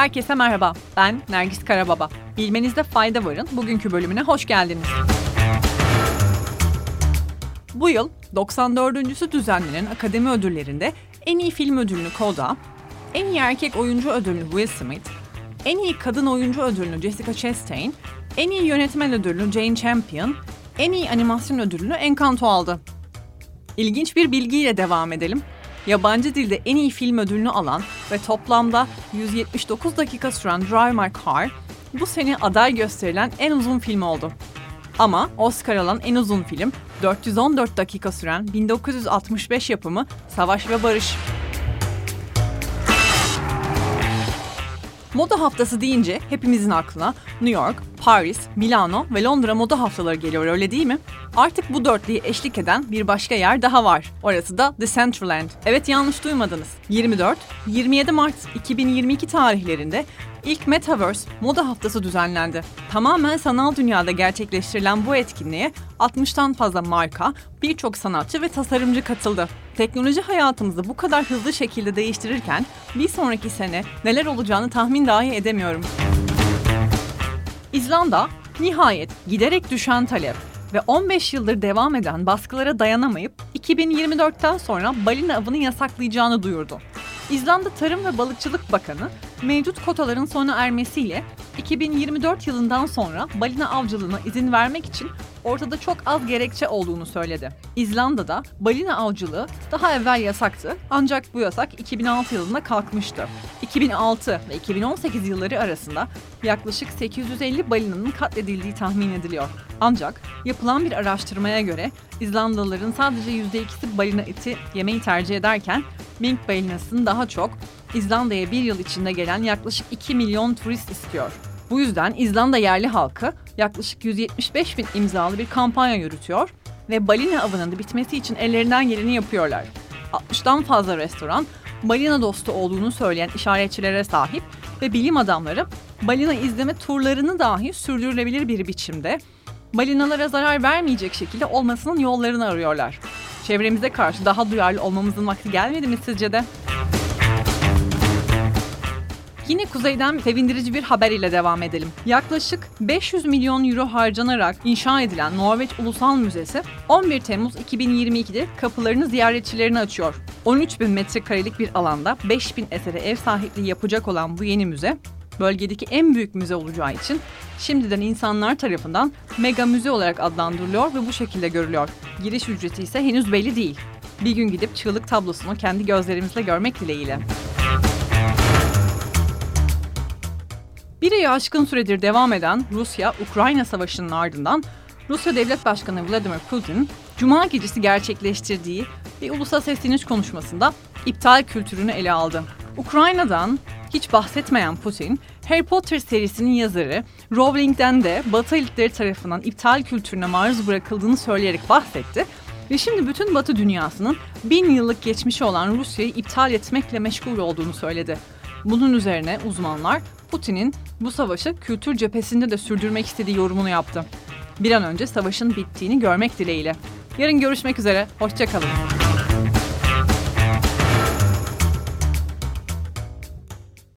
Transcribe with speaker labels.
Speaker 1: Herkese merhaba. Ben Nergis Karababa. Bilmenizde fayda varın. Bugünkü bölümüne hoş geldiniz. Bu yıl 94.sü düzenlenen akademi ödüllerinde en iyi film ödülünü Coda, en iyi erkek oyuncu ödülünü Will Smith, en iyi kadın oyuncu ödülünü Jessica Chastain, en iyi yönetmen ödülünü Jane Champion, en iyi animasyon ödülünü Encanto aldı. İlginç bir bilgiyle devam edelim. Yabancı dilde en iyi film ödülünü alan ve toplamda 179 dakika süren Drive My Car, bu sene aday gösterilen en uzun film oldu. Ama Oscar alan en uzun film 414 dakika süren 1965 yapımı Savaş ve Barış. Moda haftası deyince hepimizin aklına New York, Paris, Milano ve Londra moda haftaları geliyor öyle değil mi? Artık bu dörtlüyü eşlik eden bir başka yer daha var. Orası da The Centraland. Evet yanlış duymadınız. 24-27 Mart 2022 tarihlerinde ilk Metaverse moda haftası düzenlendi. Tamamen sanal dünyada gerçekleştirilen bu etkinliğe 60'tan fazla marka, birçok sanatçı ve tasarımcı katıldı. Teknoloji hayatımızı bu kadar hızlı şekilde değiştirirken bir sonraki sene neler olacağını tahmin dahi edemiyorum. İzlanda nihayet giderek düşen talep ve 15 yıldır devam eden baskılara dayanamayıp 2024'ten sonra balina avını yasaklayacağını duyurdu. İzlanda Tarım ve Balıkçılık Bakanı mevcut kotaların sona ermesiyle 2024 yılından sonra balina avcılığına izin vermek için ortada çok az gerekçe olduğunu söyledi. İzlanda'da balina avcılığı daha evvel yasaktı ancak bu yasak 2006 yılında kalkmıştı. 2006 ve 2018 yılları arasında yaklaşık 850 balinanın katledildiği tahmin ediliyor. Ancak yapılan bir araştırmaya göre İzlandalıların sadece %2'si balina eti yemeyi tercih ederken mink balinasını daha çok İzlanda'ya bir yıl içinde gelen yaklaşık 2 milyon turist istiyor. Bu yüzden İzlanda yerli halkı yaklaşık 175 bin imzalı bir kampanya yürütüyor ve balina avının da bitmesi için ellerinden geleni yapıyorlar. 60'tan fazla restoran balina dostu olduğunu söyleyen işaretçilere sahip ve bilim adamları balina izleme turlarını dahi sürdürülebilir bir biçimde balinalara zarar vermeyecek şekilde olmasının yollarını arıyorlar. Çevremize karşı daha duyarlı olmamızın vakti gelmedi mi sizce de? Yine kuzeyden sevindirici bir haber ile devam edelim. Yaklaşık 500 milyon euro harcanarak inşa edilen Norveç Ulusal Müzesi 11 Temmuz 2022'de kapılarını ziyaretçilerine açıyor. 13 bin metrekarelik bir alanda 5 bin esere ev sahipliği yapacak olan bu yeni müze bölgedeki en büyük müze olacağı için şimdiden insanlar tarafından mega müze olarak adlandırılıyor ve bu şekilde görülüyor. Giriş ücreti ise henüz belli değil. Bir gün gidip çığlık tablosunu kendi gözlerimizle görmek dileğiyle. Bir ayı aşkın süredir devam eden Rusya-Ukrayna savaşının ardından Rusya Devlet Başkanı Vladimir Putin, Cuma gecesi gerçekleştirdiği bir ulusal sesleniş konuşmasında iptal kültürünü ele aldı. Ukrayna'dan hiç bahsetmeyen Putin, Harry Potter serisinin yazarı Rowling'den de Batı elitleri tarafından iptal kültürüne maruz bırakıldığını söyleyerek bahsetti ve şimdi bütün Batı dünyasının bin yıllık geçmişi olan Rusya'yı iptal etmekle meşgul olduğunu söyledi. Bunun üzerine uzmanlar Putin'in bu savaşı kültür cephesinde de sürdürmek istediği yorumunu yaptı. Bir an önce savaşın bittiğini görmek dileğiyle. Yarın görüşmek üzere, hoşçakalın.